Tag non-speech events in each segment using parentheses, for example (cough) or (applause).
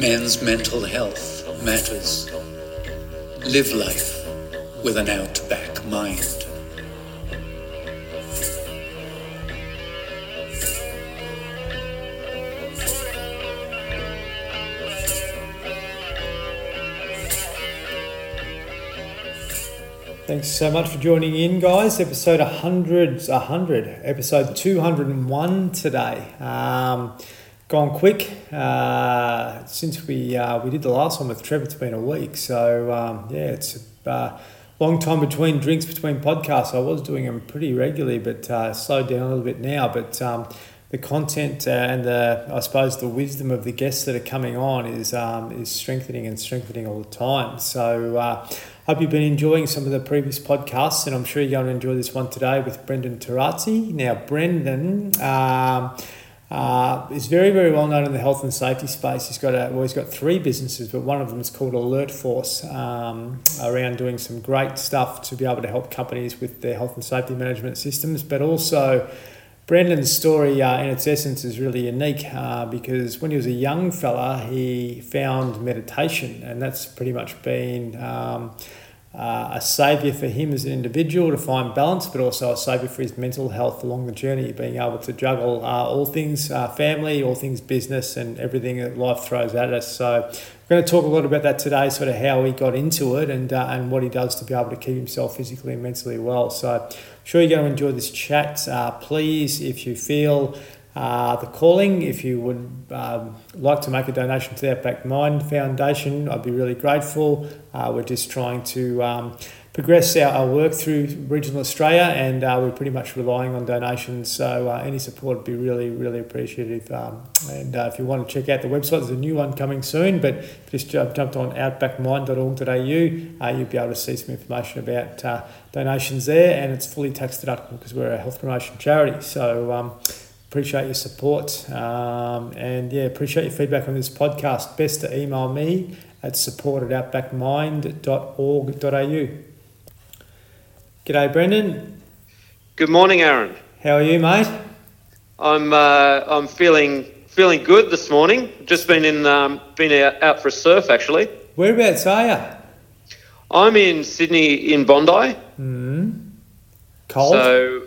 Men's mental health matters. Live life with an outback mind. Thanks so much for joining in, guys. Episode 100, 100 episode 201 today. Um, gone quick uh, since we uh, we did the last one with Trevor. It's been a week, so um, yeah, it's a uh, long time between drinks between podcasts. I was doing them pretty regularly, but uh, slowed down a little bit now. But um, the content uh, and the I suppose the wisdom of the guests that are coming on is um, is strengthening and strengthening all the time. So. Uh, Hope you've been enjoying some of the previous podcasts, and I'm sure you're going to enjoy this one today with Brendan Torazzi. Now, Brendan um, uh, is very, very well known in the health and safety space. He's got a, well, he's got three businesses, but one of them is called Alert Force, um, around doing some great stuff to be able to help companies with their health and safety management systems, but also Brendan's story, uh, in its essence, is really unique uh, because when he was a young fella, he found meditation, and that's pretty much been um, uh, a saviour for him as an individual to find balance, but also a saviour for his mental health along the journey, being able to juggle uh, all things uh, family, all things business, and everything that life throws at us. So, we're going to talk a lot about that today, sort of how he got into it and, uh, and what he does to be able to keep himself physically and mentally well. So, I'm sure you're going to enjoy this chat. Uh, please, if you feel uh, the calling. If you would um, like to make a donation to the Outback Mind Foundation, I'd be really grateful. Uh, we're just trying to um, progress our, our, work through regional Australia and uh, we're pretty much relying on donations. So uh, any support would be really, really appreciative. Um, and uh, if you want to check out the website, there's a new one coming soon, but just jumped on outbackmind.org.au, uh, you'll be able to see some information about donations there and it's fully tax deductible because we're a health promotion charity. So um, appreciate your support um, and yeah appreciate your feedback on this podcast. Best to email me at support at outbackmind.org.au g'day brendan. Good morning aaron. How are you mate? I'm uh, i'm feeling feeling good this morning. Just been in um, been out, for a surf actually. Whereabouts are you i'm in sydney in bondi. Mm. cold? So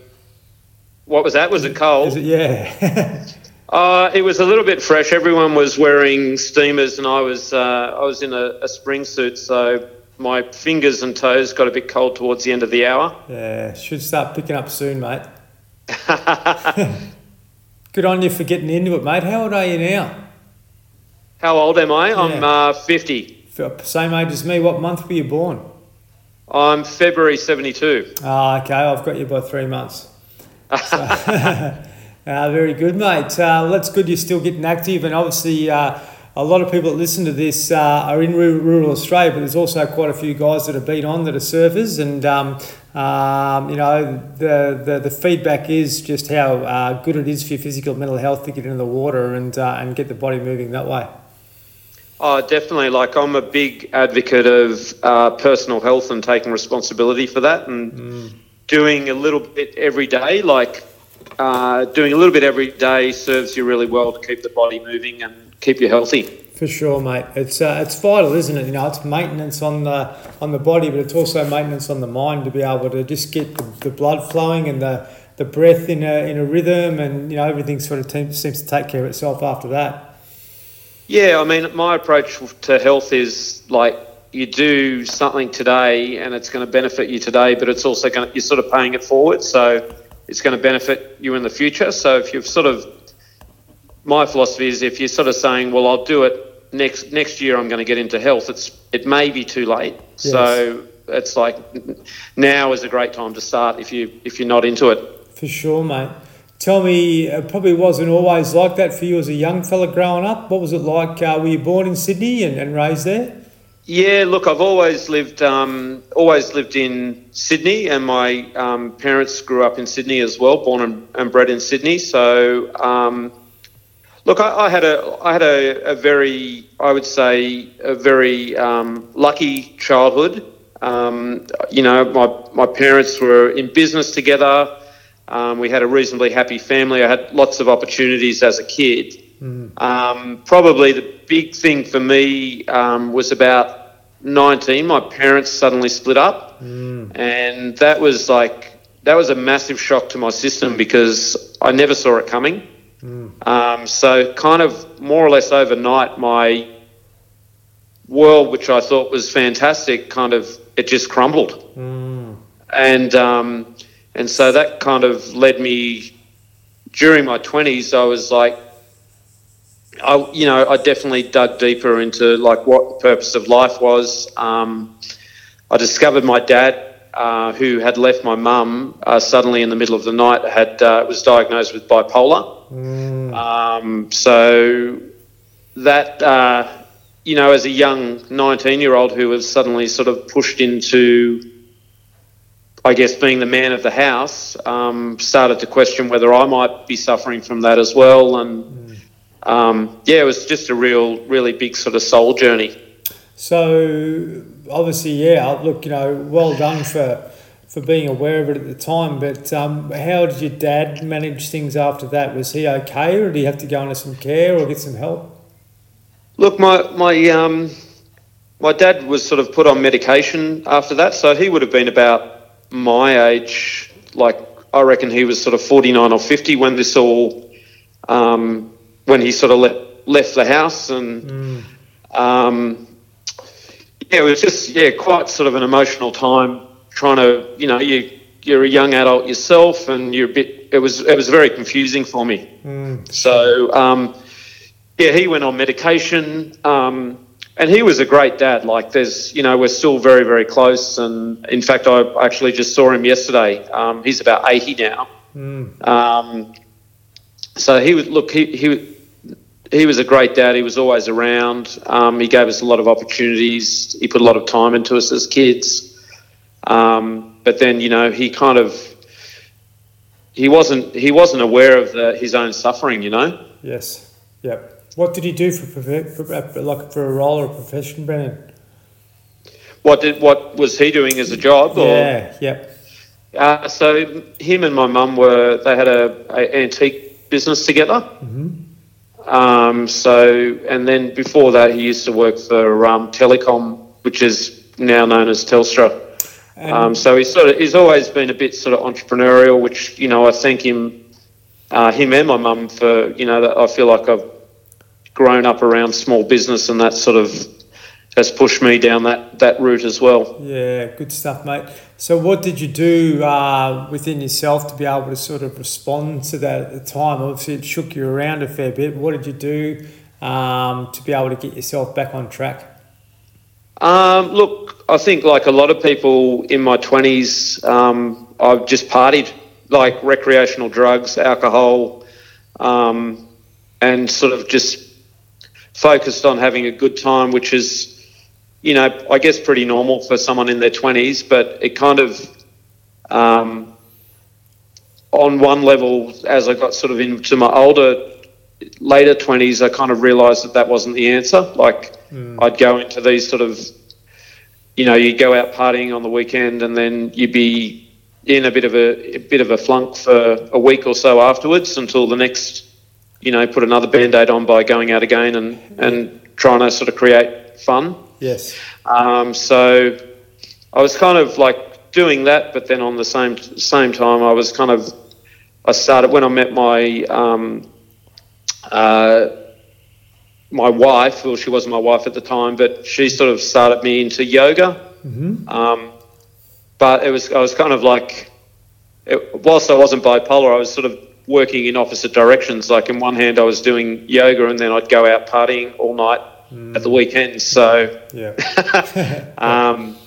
what was that? Was it cold? It, yeah. (laughs) uh, it was a little bit fresh. Everyone was wearing steamers, and I was uh, I was in a, a spring suit, so my fingers and toes got a bit cold towards the end of the hour. Yeah, should start picking up soon, mate. (laughs) Good on you for getting into it, mate. How old are you now? How old am I? Yeah. I'm uh, 50. Same age as me. What month were you born? I'm February 72. Ah, okay. I've got you by three months. (laughs) Uh, very good, mate. Uh, well, that's good you're still getting active, and obviously, uh, a lot of people that listen to this uh, are in rural Australia, but there's also quite a few guys that have been on that are surfers, and um, um, you know, the, the, the feedback is just how uh, good it is for your physical mental health to get into the water and uh, and get the body moving that way. Oh, definitely. Like I'm a big advocate of uh, personal health and taking responsibility for that, and mm doing a little bit every day, like uh, doing a little bit every day, serves you really well to keep the body moving and keep you healthy. For sure, mate. It's uh, it's vital, isn't it? You know, it's maintenance on the on the body, but it's also maintenance on the mind to be able to just get the, the blood flowing and the, the breath in a in a rhythm, and you know everything sort of te- seems to take care of itself after that. Yeah, I mean, my approach to health is like you do something today and it's going to benefit you today, but it's also going to, you're sort of paying it forward. So it's going to benefit you in the future. So if you've sort of, my philosophy is if you're sort of saying, well, I'll do it next, next year, I'm going to get into health. It's, it may be too late. Yes. So it's like now is a great time to start if you, if you're not into it. For sure, mate. Tell me, it probably wasn't always like that for you as a young fella growing up. What was it like? Uh, were you born in Sydney and, and raised there? Yeah, look, I've always lived um, always lived in Sydney, and my um, parents grew up in Sydney as well, born and, and bred in Sydney. So, um, look, I, I, had a I had a, a, very I would say a very um, lucky childhood. Um, you know, my my parents were in business together. Um, we had a reasonably happy family. I had lots of opportunities as a kid. Um, probably the big thing for me um, was about 19. My parents suddenly split up, and that was like that was a massive shock to my system because I never saw it coming. Um, so, kind of more or less overnight, my world, which I thought was fantastic, kind of it just crumbled, and um, and so that kind of led me during my twenties. I was like, I you know I definitely dug deeper into like what the purpose of life was. Um, I discovered my dad. Uh, who had left my mum uh, suddenly in the middle of the night had uh, was diagnosed with bipolar. Um, so that uh, you know, as a young 19 year old who was suddenly sort of pushed into, I guess, being the man of the house, um, started to question whether I might be suffering from that as well. And um, yeah, it was just a real, really big sort of soul journey. So obviously, yeah. Look, you know, well done for for being aware of it at the time. But um, how did your dad manage things after that? Was he okay, or did he have to go into some care or get some help? Look, my my um, my dad was sort of put on medication after that, so he would have been about my age. Like I reckon he was sort of forty nine or fifty when this all um, when he sort of left left the house, and um, yeah, it was just yeah quite sort of an emotional time trying to you know you you're a young adult yourself, and you're a bit. It was it was very confusing for me. So. Um, yeah, he went on medication, um, and he was a great dad. Like, there's, you know, we're still very, very close. And in fact, I actually just saw him yesterday. Um, he's about 80 now. Um, so he was, look, he, he, he was a great dad. He was always around. Um, he gave us a lot of opportunities. He put a lot of time into us as kids. Um, but then, you know, he kind of, he wasn't, he wasn't aware of the, his own suffering, you know? Yes. Yep. What did he do for, prof- for uh, like for a role or a profession, Brennan? What did, what was he doing as a job? Or? Yeah. Yep. Uh, so him and my mum were they had a, a antique business together. Um, so and then before that he used to work for um, Telecom, which is now known as Telstra. Um, so he's sort of he's always been a bit sort of entrepreneurial, which you know I thank him, uh, him and my mum for you know that I feel like I've grown up around small business and that sort of has pushed me down that that route as well. Yeah, good stuff, mate. So, what did you do uh, within yourself to be able to sort of respond to that at the time? Obviously, it shook you around a fair bit. What did you do um, to be able to get yourself back on track? Um, look, I think like a lot of people in my twenties, um, I've just partied like recreational drugs, alcohol, um, and sort of just focused on having a good time, which is, you know, I guess pretty normal for someone in their twenties. But it kind of, um, on one level, as I got sort of into my older, later twenties, I kind of realised that that wasn't the answer. Like, I'd go into these sort of, you know, you'd go out partying on the weekend, and then you'd be in a bit of a, a bit of a flunk for a week or so afterwards until the next, you know, put another band-aid on by going out again and and trying to sort of create fun. Yes. Um, so I was kind of like doing that, but then on the same same time, I was kind of I started when I met my um, uh, my wife. Well, she wasn't my wife at the time, but she sort of started me into yoga. Um, but it was I was kind of like, it, whilst I wasn't bipolar, I was sort of working in opposite directions. Like in one hand, I was doing yoga, and then I'd go out partying all night at the weekends. So Yeah. (laughs) um,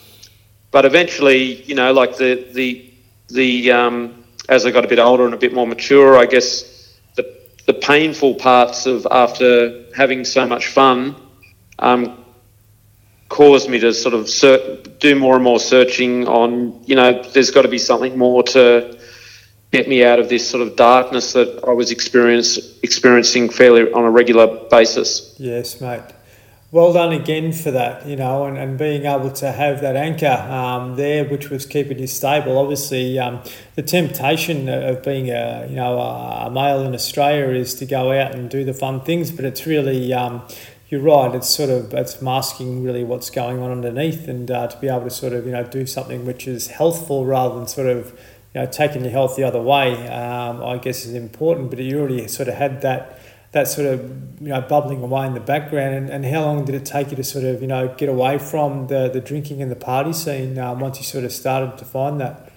but eventually, you know, like the the the um, as I got a bit older and a bit more mature, I guess the the painful parts of after having so much fun um, caused me to sort of ser- do more and more searching on, you know, there's got to be something more to get me out of this sort of darkness that I was experience, experiencing fairly on a regular basis. Yes, mate. Well done again for that, you know, and, and being able to have that anchor um, there, which was keeping you stable. Obviously, um, the temptation of being a you know a, male in Australia is to go out and do the fun things, but it's really um, you're right. It's sort of it's masking really what's going on underneath, and uh, to be able to sort of you know do something which is healthful rather than sort of you know taking your health the other way. Um, I guess is important, but you already sort of had that that sort of you know bubbling away in the background and, and how long did it take you to sort of you know get away from the, the drinking and the party scene um, once you sort of started to find that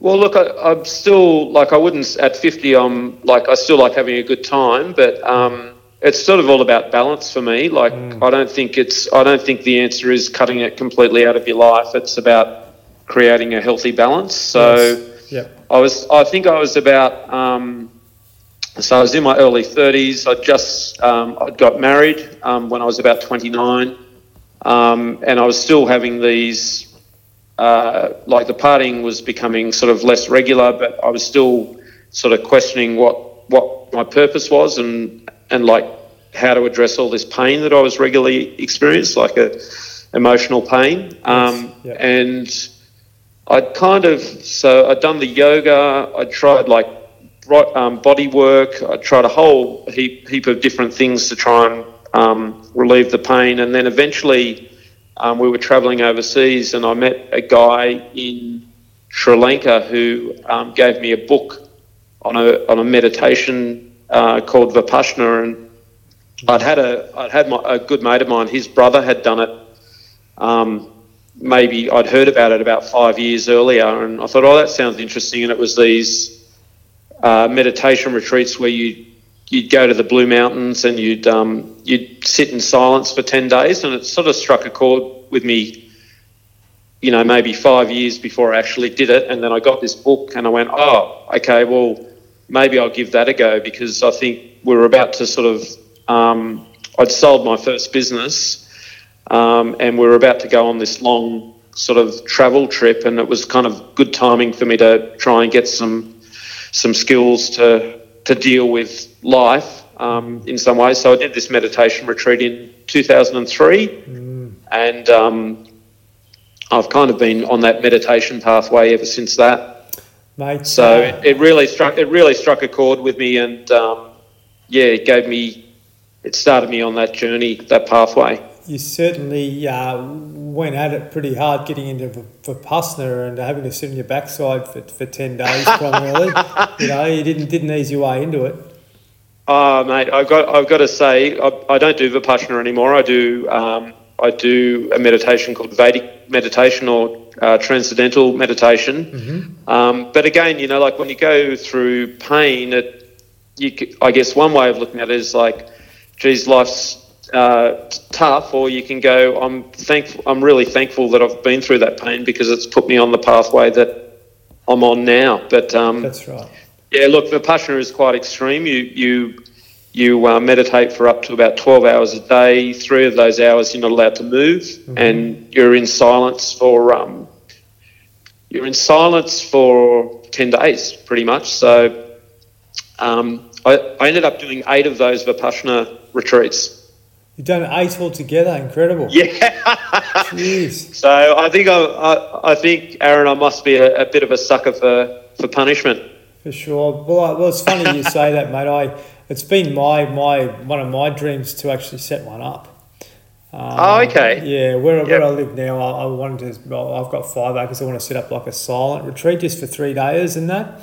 well look I, am still like i wouldn't at 50 i'm like i still like having a good time but um, it's sort of all about balance for me like mm. i don't think it's i don't think the answer is cutting it completely out of your life it's about creating a healthy balance so yes. yep. i was i think i was about um, so I was in my early 30s. I just um, I got married um, when I was about 29, um, and I was still having these. Uh, like the partying was becoming sort of less regular, but I was still sort of questioning what what my purpose was and and like how to address all this pain that I was regularly experiencing, like a emotional pain. Um, yes. And I'd kind of so I'd done the yoga. I'd tried like um, body work. I tried a whole heap, heap of different things to try and um, relieve the pain. And then eventually um, we were traveling overseas and I met a guy in Sri Lanka who um, gave me a book on a, on a meditation uh, called Vipassana. And I'd had, a, I'd had my, a good mate of mine, his brother had done it. Um, maybe I'd heard about it about five years earlier, and I thought, oh, that sounds interesting. And it was these uh, meditation retreats where you you'd go to the Blue Mountains and you'd um, you'd sit in silence for ten days, and it sort of struck a chord with me. You know, maybe five years before I actually did it, and then I got this book, and I went, "Oh, okay, well, maybe I'll give that a go," because I think we are about to sort of. Um, I'd sold my first business, um, and we are about to go on this long sort of travel trip, and it was kind of good timing for me to try and get some some skills to to deal with life um, in some ways. So I did this meditation retreat in 2003, mm. and um, I've kind of been on that meditation pathway ever since that. Mate, so uh, it, it, really struck it really struck a chord with me, and um, yeah, it gave me it started me on that journey, that pathway you certainly uh, went at it pretty hard getting into Vipassana and having to sit on your backside for, for 10 days primarily. (laughs) you know, you didn't, didn't ease your way into it. Oh, mate, I've got, I've got to say, I, I don't do Vipassana anymore. I do, um, I do a meditation called Vedic meditation or uh, transcendental meditation. Mm-hmm. Um, but again, you know, like when you go through pain, it, you, I guess one way of looking at it is like, geez, life's uh, tough, or you can go, I'm thankful, I'm really thankful that I've been through that pain because it's put me on the pathway that I'm on now. But um, that's right. Yeah, look, Vipassana is quite extreme. You you you uh, meditate for up to about 12 hours a day. Three of those hours you're not allowed to move, mm-hmm. and you're in silence for um, you're in silence for 10 days, pretty much. So um, I, I ended up doing eight of those Vipassana retreats. You've done eight altogether. Incredible. Yeah. Jeez. (laughs) So I think I, I, I, think Aaron, I must be a, a, bit of a sucker for, for punishment. For sure. Well, I, well, it's funny you say that, mate. I it's been my my one of my dreams to actually set one up. Um, oh, okay. Yeah, where, yep. where I live now, I, I wanted to. Well, I've got five acres. I want to set up like a silent retreat just for three days and that.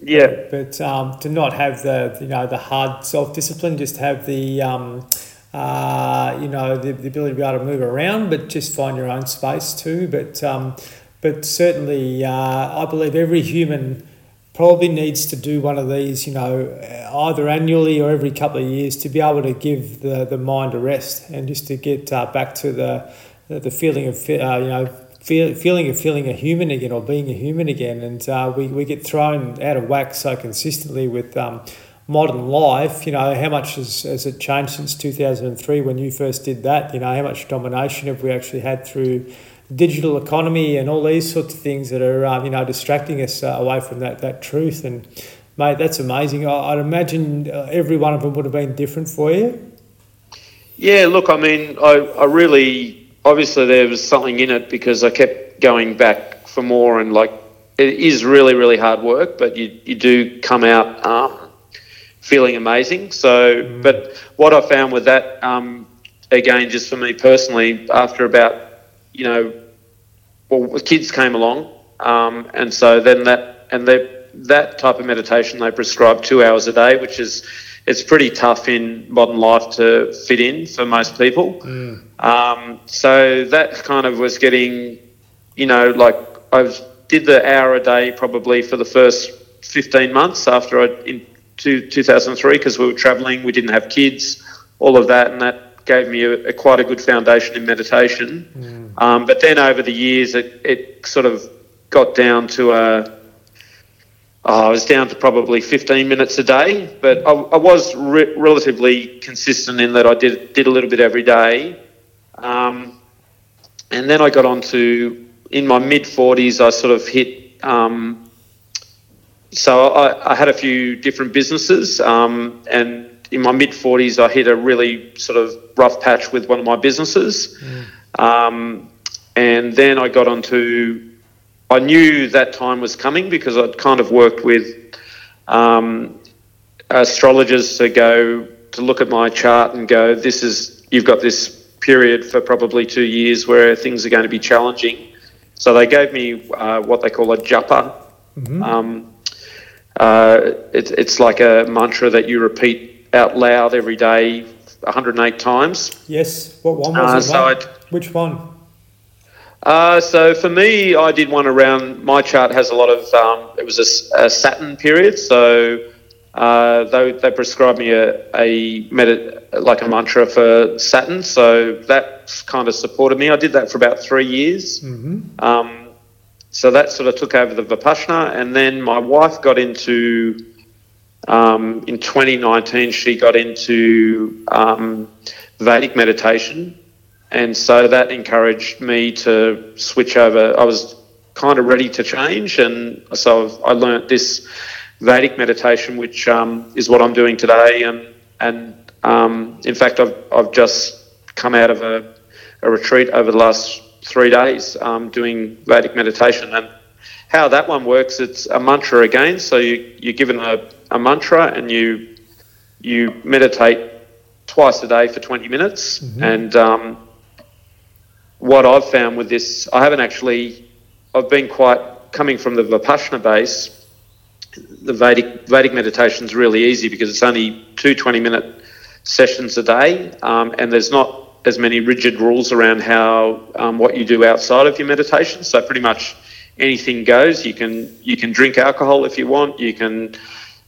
Yeah. But, but um, to not have the you know the hard self discipline, just have the um, uh, you know, the, the ability to be able to move around, but just find your own space too. But um, but certainly, uh, I believe every human probably needs to do one of these, you know, either annually or every couple of years to be able to give the, the mind a rest and just to get uh, back to the the feeling of uh, you know feel, feeling of feeling a human again or being a human again. And uh, we, we get thrown out of whack so consistently with um, modern life, you know, how much has, has it changed since 2003 when you first did that? You know, how much domination have we actually had through digital economy and all these sorts of things that are, um, you know, distracting us uh, away from that, that truth? And, mate, that's amazing. I, would imagine uh, every one of them would have been different for you. Yeah, look, I mean, I, I really, obviously there was something in it because I kept going back for more and like, it is really, really hard work, but you, you do come out um, feeling amazing. So, mm. but what I found with that, um, again, just for me personally, after about, you know, well, the kids came along, um, and so then that, and they, that type of meditation, they prescribe two hours a day, which is, it's pretty tough in modern life to fit in for most people. Mm. Um, so that kind of was getting, you know, like I was, did the hour a day probably for the first 15 months after I, in two, 2003, because we were traveling, we didn't have kids, all of that, and that gave me a, a quite a good foundation in meditation. Mm. Um, but then over the years, it, it sort of got down to a, Oh, I was down to probably 15 minutes a day, but I, I was re- relatively consistent in that I did did a little bit every day. Um, and then I got on to, in my mid 40s, I sort of hit. Um, so I, I, had a few different businesses, um, and in my mid 40s, I hit a really sort of rough patch with one of my businesses. Mm. and then I got onto I knew that time was coming because I'd kind of worked with um, astrologers to go to look at my chart and go, this is, you've got this period for probably two years where things are going to be challenging. So they gave me uh, what they call a japa. Mm-hmm. Uh, it, it's like a mantra that you repeat out loud every day 108 times. Yes. What one was uh, it? So Which one? Uh, so for me, I did one around. My chart has a lot of. Um, it was a, a, Saturn period, so uh, they they prescribed me a a medit, like a mantra for Saturn. So that kind of supported me. I did that for about three years. Mm-hmm. Um, so that sort of took over the Vipassana, and then my wife got into. Um, in 2019, she got into um, Vedic meditation and so that encouraged me to switch over. I was kind of ready to change, and so I learnt this Vedic meditation, which um, is what I'm doing today. And and um, in fact, I've I've just come out of a, a retreat over the last three days um, doing Vedic meditation, and how that one works, it's a mantra again. So you you're given a, a mantra, and you you meditate twice a day for 20 minutes, mm-hmm. and um, what I've found with this, I haven't actually, I've been quite coming from the Vipassana base. The Vedic, Vedic meditation is really easy because it's only two 20 minute sessions a day, um, and there's not as many rigid rules around how um, what you do outside of your meditation. So pretty much anything goes. You can you can drink alcohol if you want. You can.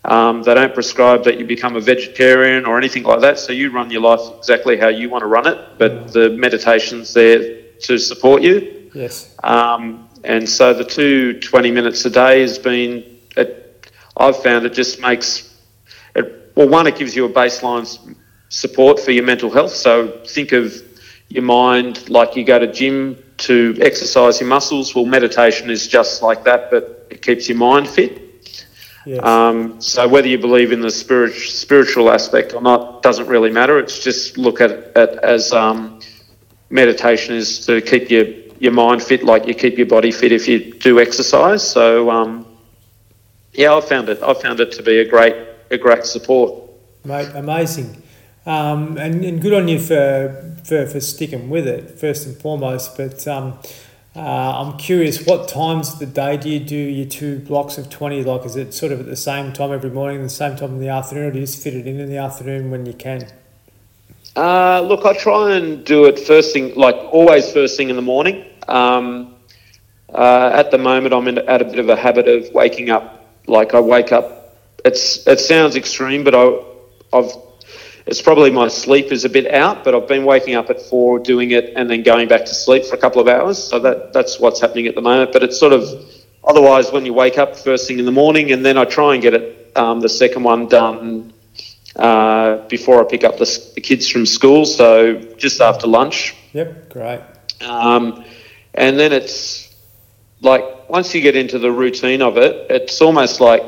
Um, they don't prescribe that you become a vegetarian or anything like that. So you run your life exactly how you want to run it. But the meditation's there to support you. Yes. Um, and so the two 20 minutes a day has been, it, I've found it just makes, it, well, one, it gives you a baseline support for your mental health. So think of your mind like you go to gym to exercise your muscles. Well, meditation is just like that, but it keeps your mind fit. Yes. Um, so whether you believe in the spirit, spiritual aspect or not doesn't really matter. It's just look at it as um, meditation is to keep your, your mind fit like you keep your body fit if you do exercise. So, um, yeah, I've found it. I've found it to be a great, a great support. Mate, amazing. Um, and, and good on you for, for, for sticking with it, first and foremost. But um, uh, I'm curious, what times of the day do you do your two blocks of 20? Like, is it sort of at the same time every morning, the same time in the afternoon, or do you just fit it in in the afternoon when you can? Uh, look, I try and do it first thing, like always first thing in the morning. Um, uh, at the moment, I'm in, at a bit of a habit of waking up. Like I wake up. It's it sounds extreme, but I, I've it's probably my sleep is a bit out. But I've been waking up at four, doing it, and then going back to sleep for a couple of hours. So that that's what's happening at the moment. But it's sort of otherwise when you wake up first thing in the morning, and then I try and get it um, the second one done uh, before I pick up the, the, kids from school. So just after lunch. Yep, great. Um, and then it's like once you get into the routine of it, it's almost like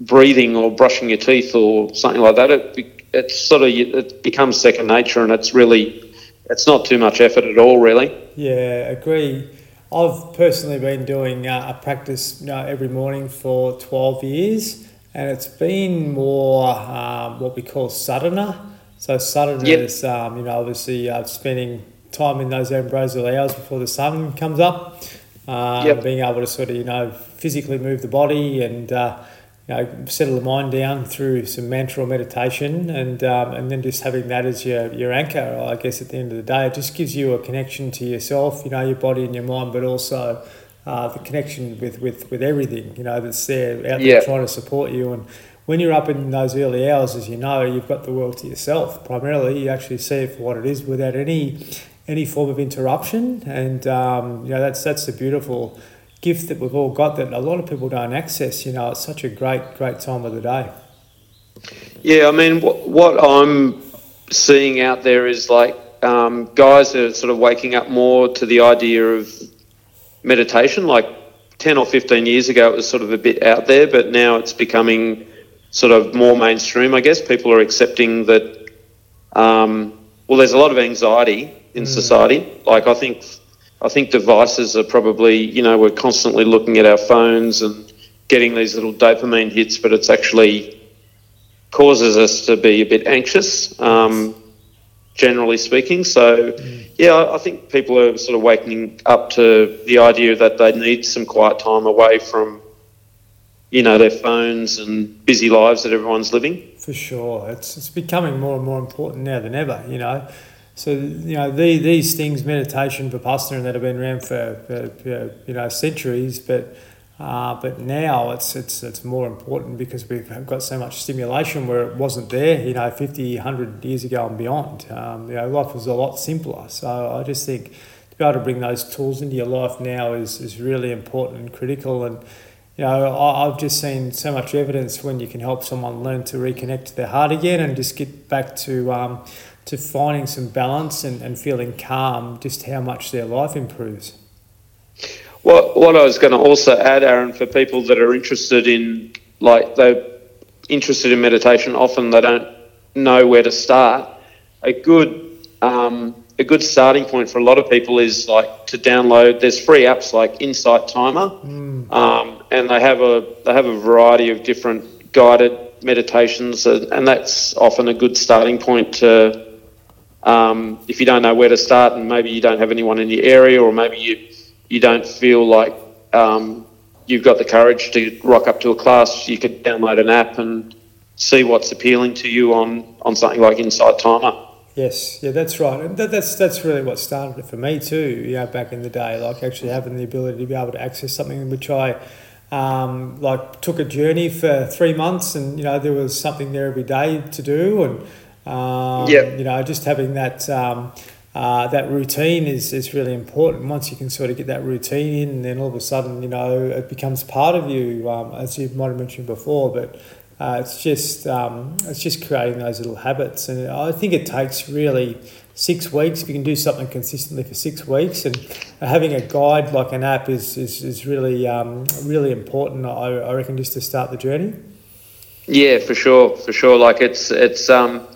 breathing or brushing your teeth or something like that, it it's sort of it becomes second nature, and it's really it's not too much effort at all, really. Yeah, agree. I've personally been doing uh, a practice you know, every morning for 12 years, and it's been more um, what we call sadhana. So sadhana yep. is, um, you know, obviously uh, spending time in those ambrosial hours before the sun comes up, um, yep. being able to sort of, you know, physically move the body and uh, you know, settle the mind down through some mantra or meditation, and um, and then just having that as your, your anchor. I guess at the end of the day, it just gives you a connection to yourself, you know, your body and your mind, but also uh, the connection with, with, with everything, you know, that's there out there yeah. trying to support you. And when you're up in those early hours, as you know, you've got the world to yourself. Primarily, you actually see it for what it is without any any form of interruption, and um, you know that's that's the beautiful gift that we've all got that a lot of people don't access. You know, it's such a great, great time of the day. Yeah, I mean, what, what I'm seeing out there is like um, guys are sort of waking up more to the idea of meditation. Like 10 or 15 years ago, it was sort of a bit out there, but now it's becoming sort of more mainstream, I guess. People are accepting that, um, well, there's a lot of anxiety in mm. society. Like, I think I think devices are probably, you know, we're constantly looking at our phones and getting these little dopamine hits, but it's actually causes us to be a bit anxious, um, generally speaking. So, yeah, I think people are sort of waking up to the idea that they need some quiet time away from, you know, their phones and busy lives that everyone's living. For sure. It's, it's becoming more and more important now than ever, you know. So you know the, these things, meditation, vipassana, and that have been around for, for you know centuries, but uh, but now it's it's it's more important because we've got so much stimulation where it wasn't there, you know, 50, 100 years ago and beyond. Um, you know, life was a lot simpler. So I just think to be able to bring those tools into your life now is, is really important and critical. And you know, I, I've just seen so much evidence when you can help someone learn to reconnect to their heart again and just get back to um, to finding some balance and, and feeling calm, just how much their life improves. What, what I was going to also add, Aaron, for people that are interested in, like, they're interested in meditation, often they don't know where to start. A good, um, a good starting point for a lot of people is like to download. There's free apps like Insight Timer, mm. um, and they have a they have a variety of different guided meditations, and, and that's often a good starting point to um, if you don't know where to start and maybe you don't have anyone in your area or maybe you, you don't feel like um, you've got the courage to rock up to a class, you could download an app and see what's appealing to you on, on something like Insight Timer. Yes, yeah, that's right, and that, that's that's really what started it for me too. You know, back in the day, like actually having the ability to be able to access something which I um, like took a journey for three months, and you know there was something there every day to do, and um, yeah. You know, just having that um, uh, that routine is, is really important. Once you can sort of get that routine in, then all of a sudden, you know, it becomes part of you, um, as you might have mentioned before. But uh, it's just um, it's just creating those little habits, and I think it takes really six weeks. If you can do something consistently for six weeks, and having a guide like an app is is, is really um, really important. I, I reckon just to start the journey. Yeah, for sure, for sure. Like it's it's um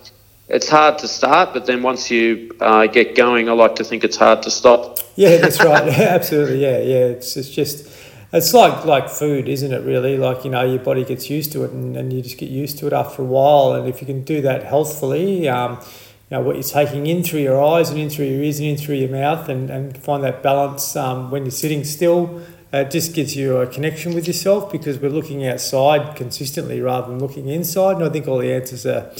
it's hard to start, but then once you uh, get going, I like to think it's hard to stop. Yeah, that's right. (laughs) Absolutely. Yeah, yeah. It's it's just it's like like food, isn't it? Really, like you know, your body gets used to it, and, and you just get used to it after a while. And if you can do that healthfully, um, you know what you're taking in through your eyes and in through your ears and in through your mouth, and, and find that balance um, when you're sitting still. It just gives you a connection with yourself because we're looking outside consistently rather than looking inside. And I think all the answers are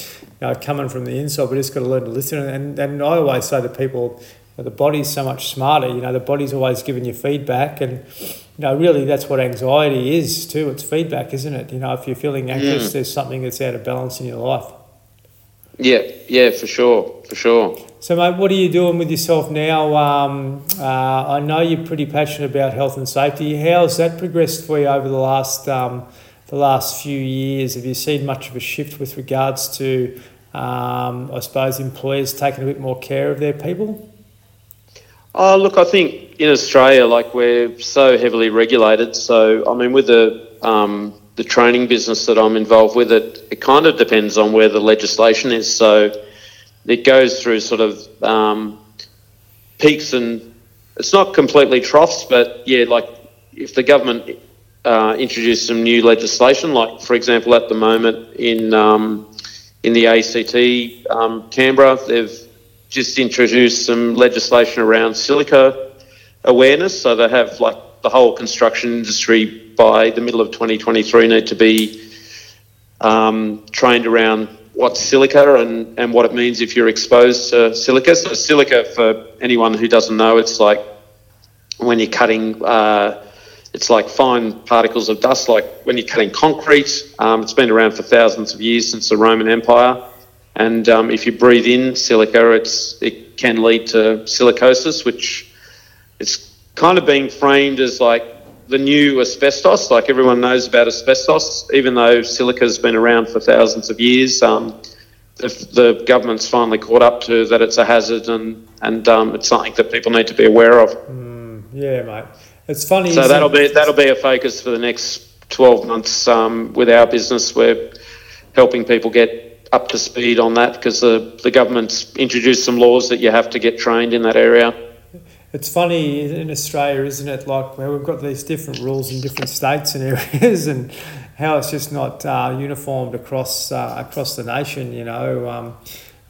know, coming from the inside. We just got to learn to listen. And, and I always say to people, the body's so much smarter. You know, the body's always giving you feedback, and you know, really, that's what anxiety is too. It's feedback, isn't it? You know, if you're feeling anxious, mm. there's something that's out of balance in your life. Yeah, yeah, for sure, for sure. So, mate, what are you doing with yourself now? Um, uh, I know you're pretty passionate about health and safety. How's that progressed for you over the last um, the last few years? Have you seen much of a shift with regards to, um, I suppose, employers taking a bit more care of their people? Oh, look, I think in Australia, like we're so heavily regulated. So, I mean, with the um, the training business that I'm involved with, it, it kind of depends on where the legislation is. So it goes through sort of um, peaks and it's not completely troughs, but yeah, like if the government uh, introduced some new legislation, like for example, at the moment in um, in the ACT um, Canberra, they've just introduced some legislation around silica awareness. So they have like the whole construction industry by the middle of 2023 need to be um, trained around what's silica and, and what it means if you're exposed to silica. So silica, for anyone who doesn't know, it's like when you're cutting. Uh, it's like fine particles of dust, like when you're cutting concrete. Um, it's been around for thousands of years since the Roman Empire. And um, if you breathe in silica, it can lead to silicosis, which it's kind of being framed as like the new asbestos. Like everyone knows about asbestos, even though silica's been around for thousands of years. Um, the, the, government's finally caught up to that it's a hazard and, and um, it's something that people need to be aware of. Mm, yeah, mate. It's funny. So that'll be that'll be a focus for the next twelve months um, with our business. We're helping people get up to speed on that because the the government's introduced some laws that you have to get trained in that area. It's funny in Australia, isn't it? Like where we've got these different rules in different states and (laughs) areas, and how it's just not uh, uniformed across uh, across the nation. You know. Um,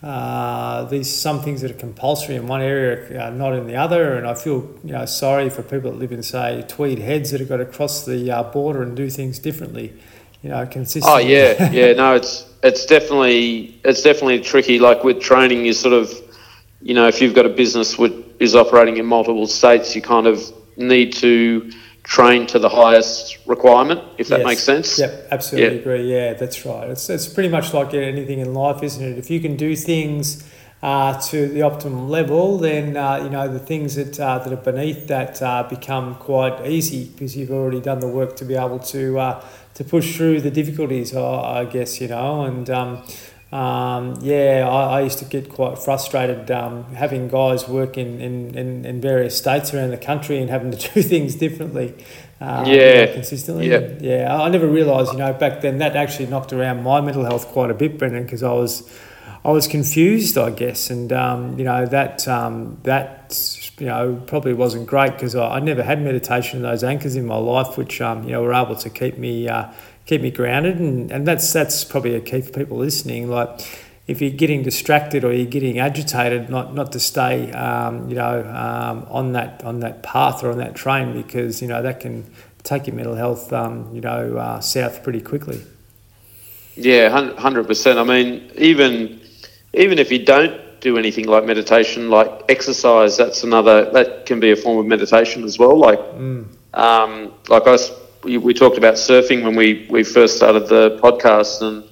uh, these some things that are compulsory in one area are not in the other, and I feel you know sorry for people that live in say Tweed Heads that have got to cross the uh, border and do things differently, you know, consistently. Oh yeah, yeah, no, it's it's definitely it's definitely tricky. Like with training, you sort of, you know, if you've got a business which is operating in multiple states, you kind of need to train to the highest requirement, if that yes. makes sense. Yep, absolutely yep. agree. Yeah, that's right. It's, it's pretty much like anything in life, isn't it? If you can do things uh, to the optimum level, then uh, you know the things that uh, that are beneath that uh, become quite easy because you've already done the work to be able to uh, to push through the difficulties. I, guess you know, and um, um, yeah, I, I, used to get quite frustrated um, having guys work in, in, in, in, various states around the country and having to (laughs) do things differently. Uh, yeah. Consistently. Yeah. yeah. I never realised, you know, back then that actually knocked around my mental health quite a bit, Brendan, because I was, I was confused, I guess, and um, you know that um, that you know probably wasn't great because I, I, never had meditation and those anchors in my life, which um, you know were able to keep me. Uh, keep me grounded, and, and that's that's probably a key for people listening. Like if you're getting distracted or you're getting agitated, not not to stay, um, you know, um, on that on that path or on that train because you know that can take your mental health, um, you know, uh, south pretty quickly. Yeah, hundred percent. I mean, even even if you don't do anything like meditation, like exercise, that's another that can be a form of meditation as well. Like, mm. um, like I we, we talked about surfing when we, we first started the podcast, and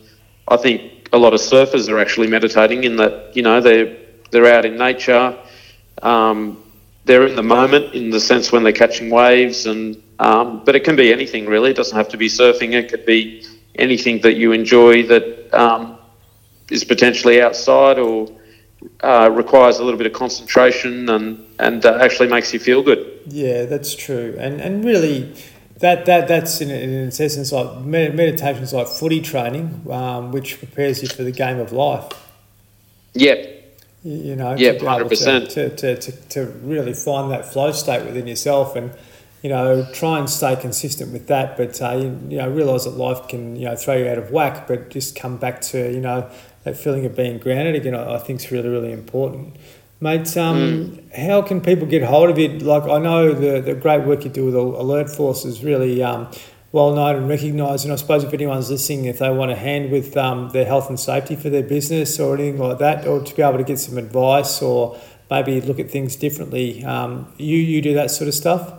I think a lot of surfers are actually meditating in that you know they're they're out in nature, um, they're in the moment in the sense when they're catching waves, and um, but it can be anything really. It doesn't have to be surfing. It could be anything that you enjoy that um, is potentially outside or uh, requires a little bit of concentration and and uh, actually makes you feel good. Yeah, that's true, and and really that that that's in, in its essence like meditation is like footy training, um, which prepares you for the game of life. Yep. You, know. Yep. Hundred percent. To, to, to, to really find that flow state within yourself and you know try and stay consistent with that, but uh, you, you know realize that life can you know throw you out of whack, but just come back to you know that feeling of being grounded again. I, I think is really really important. Mate, um, mm. how can people get hold of it? Like, I know the, the great work you do with Alert Force is really um, well known and recognised. And I suppose if anyone's listening, if they want a hand with um, their health and safety for their business or anything like that, or to be able to get some advice or maybe look at things differently, um, you, you do that sort of stuff?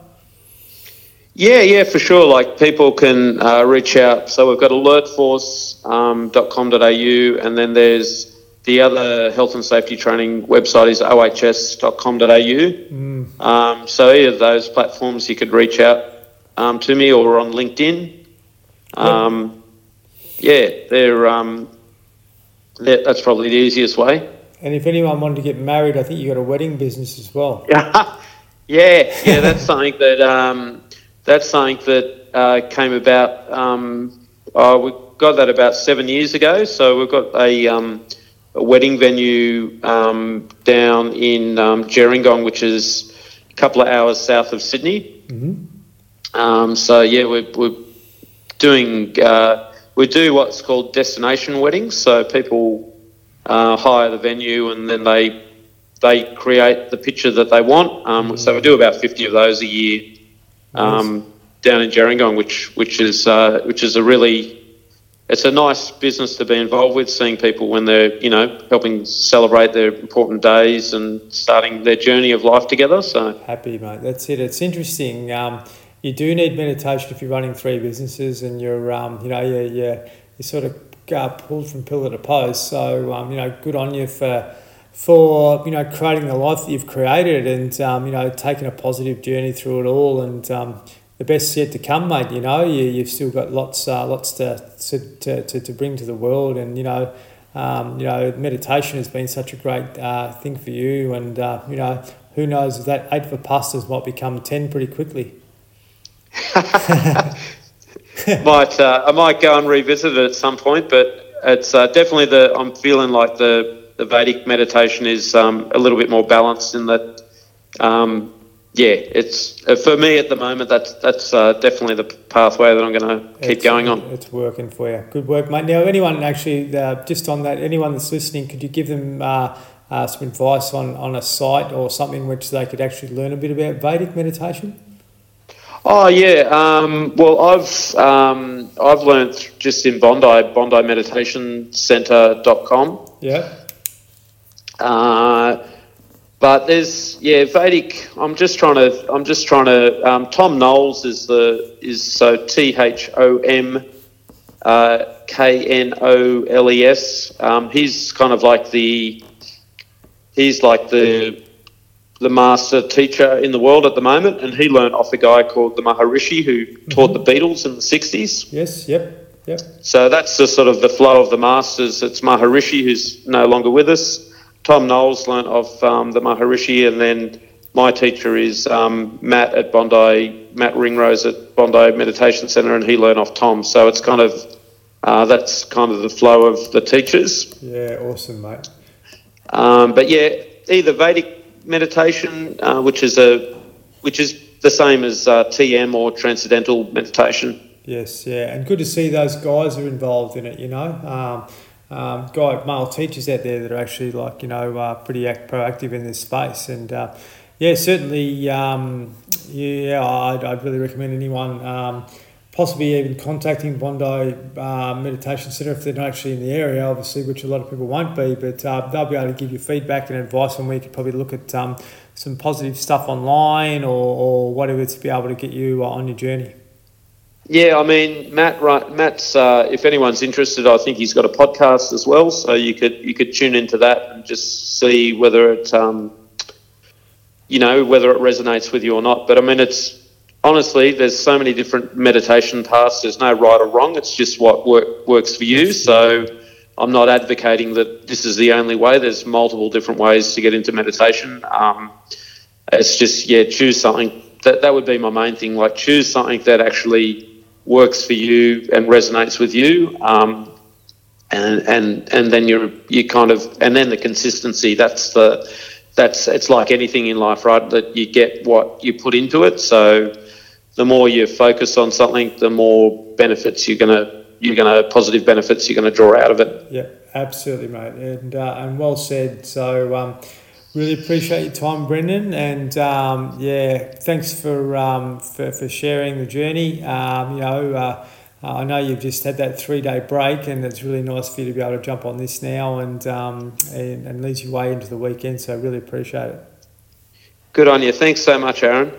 Yeah, yeah, for sure. Like people can uh, reach out. So we've got alertforce.com.au um, and then there's the other health and safety training website is ohs.com.au. Mm. Um, so either of those platforms, you could reach out um, to me or on LinkedIn. Um, yeah, they're, um, they're, that's probably the easiest way. And if anyone wanted to get married, I think you got a wedding business as well. (laughs) yeah, yeah, that's something that um, that's something that uh, came about um, uh, we got that about seven years ago. So we've got a, um, a wedding venue um, down in um, Gerringong, which is a couple of hours south of Sydney. Um, so yeah, we're, we're doing uh, we do what's called destination weddings. So people uh, hire the venue and then they they create the picture that they want. Um, So we do about fifty of those a year um, down in Gerringong, which which is uh, which is a really it's a nice business to be involved with. Seeing people when they're you know helping celebrate their important days and starting their journey of life together. So Happy, mate. That's it. It's interesting. Um, you do need meditation if you're running three businesses and you're, um, you know, you're, you're, you're sort of uh, pulled from pillar to post. So, um, you know, good on you for, for you know, creating the life that you've created and, um, you know, taking a positive journey through it all. And um, the best yet to come, mate. You know, you, you've still got lots, uh, lots to, to, to, to bring to the world. And, you know, um, you know, meditation has been such a great uh, thing for you. And, uh, you know, who knows, that eight Vipassanas might become 10 pretty quickly. (laughs) (laughs) might uh, I might go and revisit it at some point, but it's uh, definitely the I'm feeling like the the Vedic meditation is um, a little bit more balanced in that. Um, yeah, it's uh, for me at the moment. That's that's uh, definitely the pathway that I'm going to keep It's- going on. It's working for you. Good work, mate. Now, anyone actually, uh, just on that, anyone that's listening, could you give them uh, uh, some advice on, on a site or something which they could actually learn a bit about Vedic meditation? Oh yeah. Um, well, I've um, I've learned just in Bondi, Bondi Meditation Center.com. Yeah. Uh, but there's yeah Vedic. I'm just trying to. I'm just trying to. Um, Thom Knoles is the is so T H O M uh, K N O L E S. Um, he's kind of like the. He's like the the master teacher in the world at the moment, and he learned off a guy called the Maharishi who taught the Beatles in the '60s. Yes. Yep. Yep. So that's the sort of the flow of the masters. It's Maharishi who's no longer with us. Thom Knoles learnt of um, the Maharishi, and then my teacher is um, Matt at Bondi, Matt Ringrose at Bondi Meditation Centre, and he learned off Thom. So it's kind of uh, that's kind of the flow of the teachers. Yeah. Awesome, mate. Um, but yeah, either Vedic meditation, uh, which is a which is the same as uh, TM or Transcendental meditation. Yes, yeah, and good to see those guys are involved in it. You know, um, um, guy male teachers out there that are actually like you know uh, pretty act, proactive in this space, and uh, yeah, certainly, um, yeah, I'd, I'd really recommend anyone. Um, Possibly even contacting Bondi uh, Meditation Centre if they're not actually in the area, obviously, which a lot of people won't be, but uh, they'll be able to give you feedback and advice where you could probably look at um, some positive stuff online or, or whatever to be able to get you uh, on your journey. Yeah, I mean, Matt. Right, Matt's. Uh, if anyone's interested, I think he's got a podcast as well, so you could you could tune into that and just see whether it, um, you know, whether it resonates with you or not. But I mean, it's honestly, there's so many different meditation paths. There's no right or wrong. It's just what work, works for you. So I'm not advocating that this is the only way. There's multiple different ways to get into meditation. Um, it's just yeah, choose something. That that would be my main thing. Like choose something that actually works for you and resonates with you. Um, and and and then you're you kind of and then the consistency. That's the that's it's like anything in life, right? That you get what you put into it. So the more you focus on something, the more benefits you're gonna you're gonna positive benefits you're gonna draw out of it. Yeah, absolutely, mate, and uh, and well said. So um, really appreciate your time, Brendan, and um, yeah, thanks for, um, for for sharing the journey. Um, you know. Uh, I know you've just had that three day break, and it's really nice for you to be able to jump on this now and um, and, and leads you way into the weekend. So, really appreciate it. Good on you. Thanks so much, Aaron.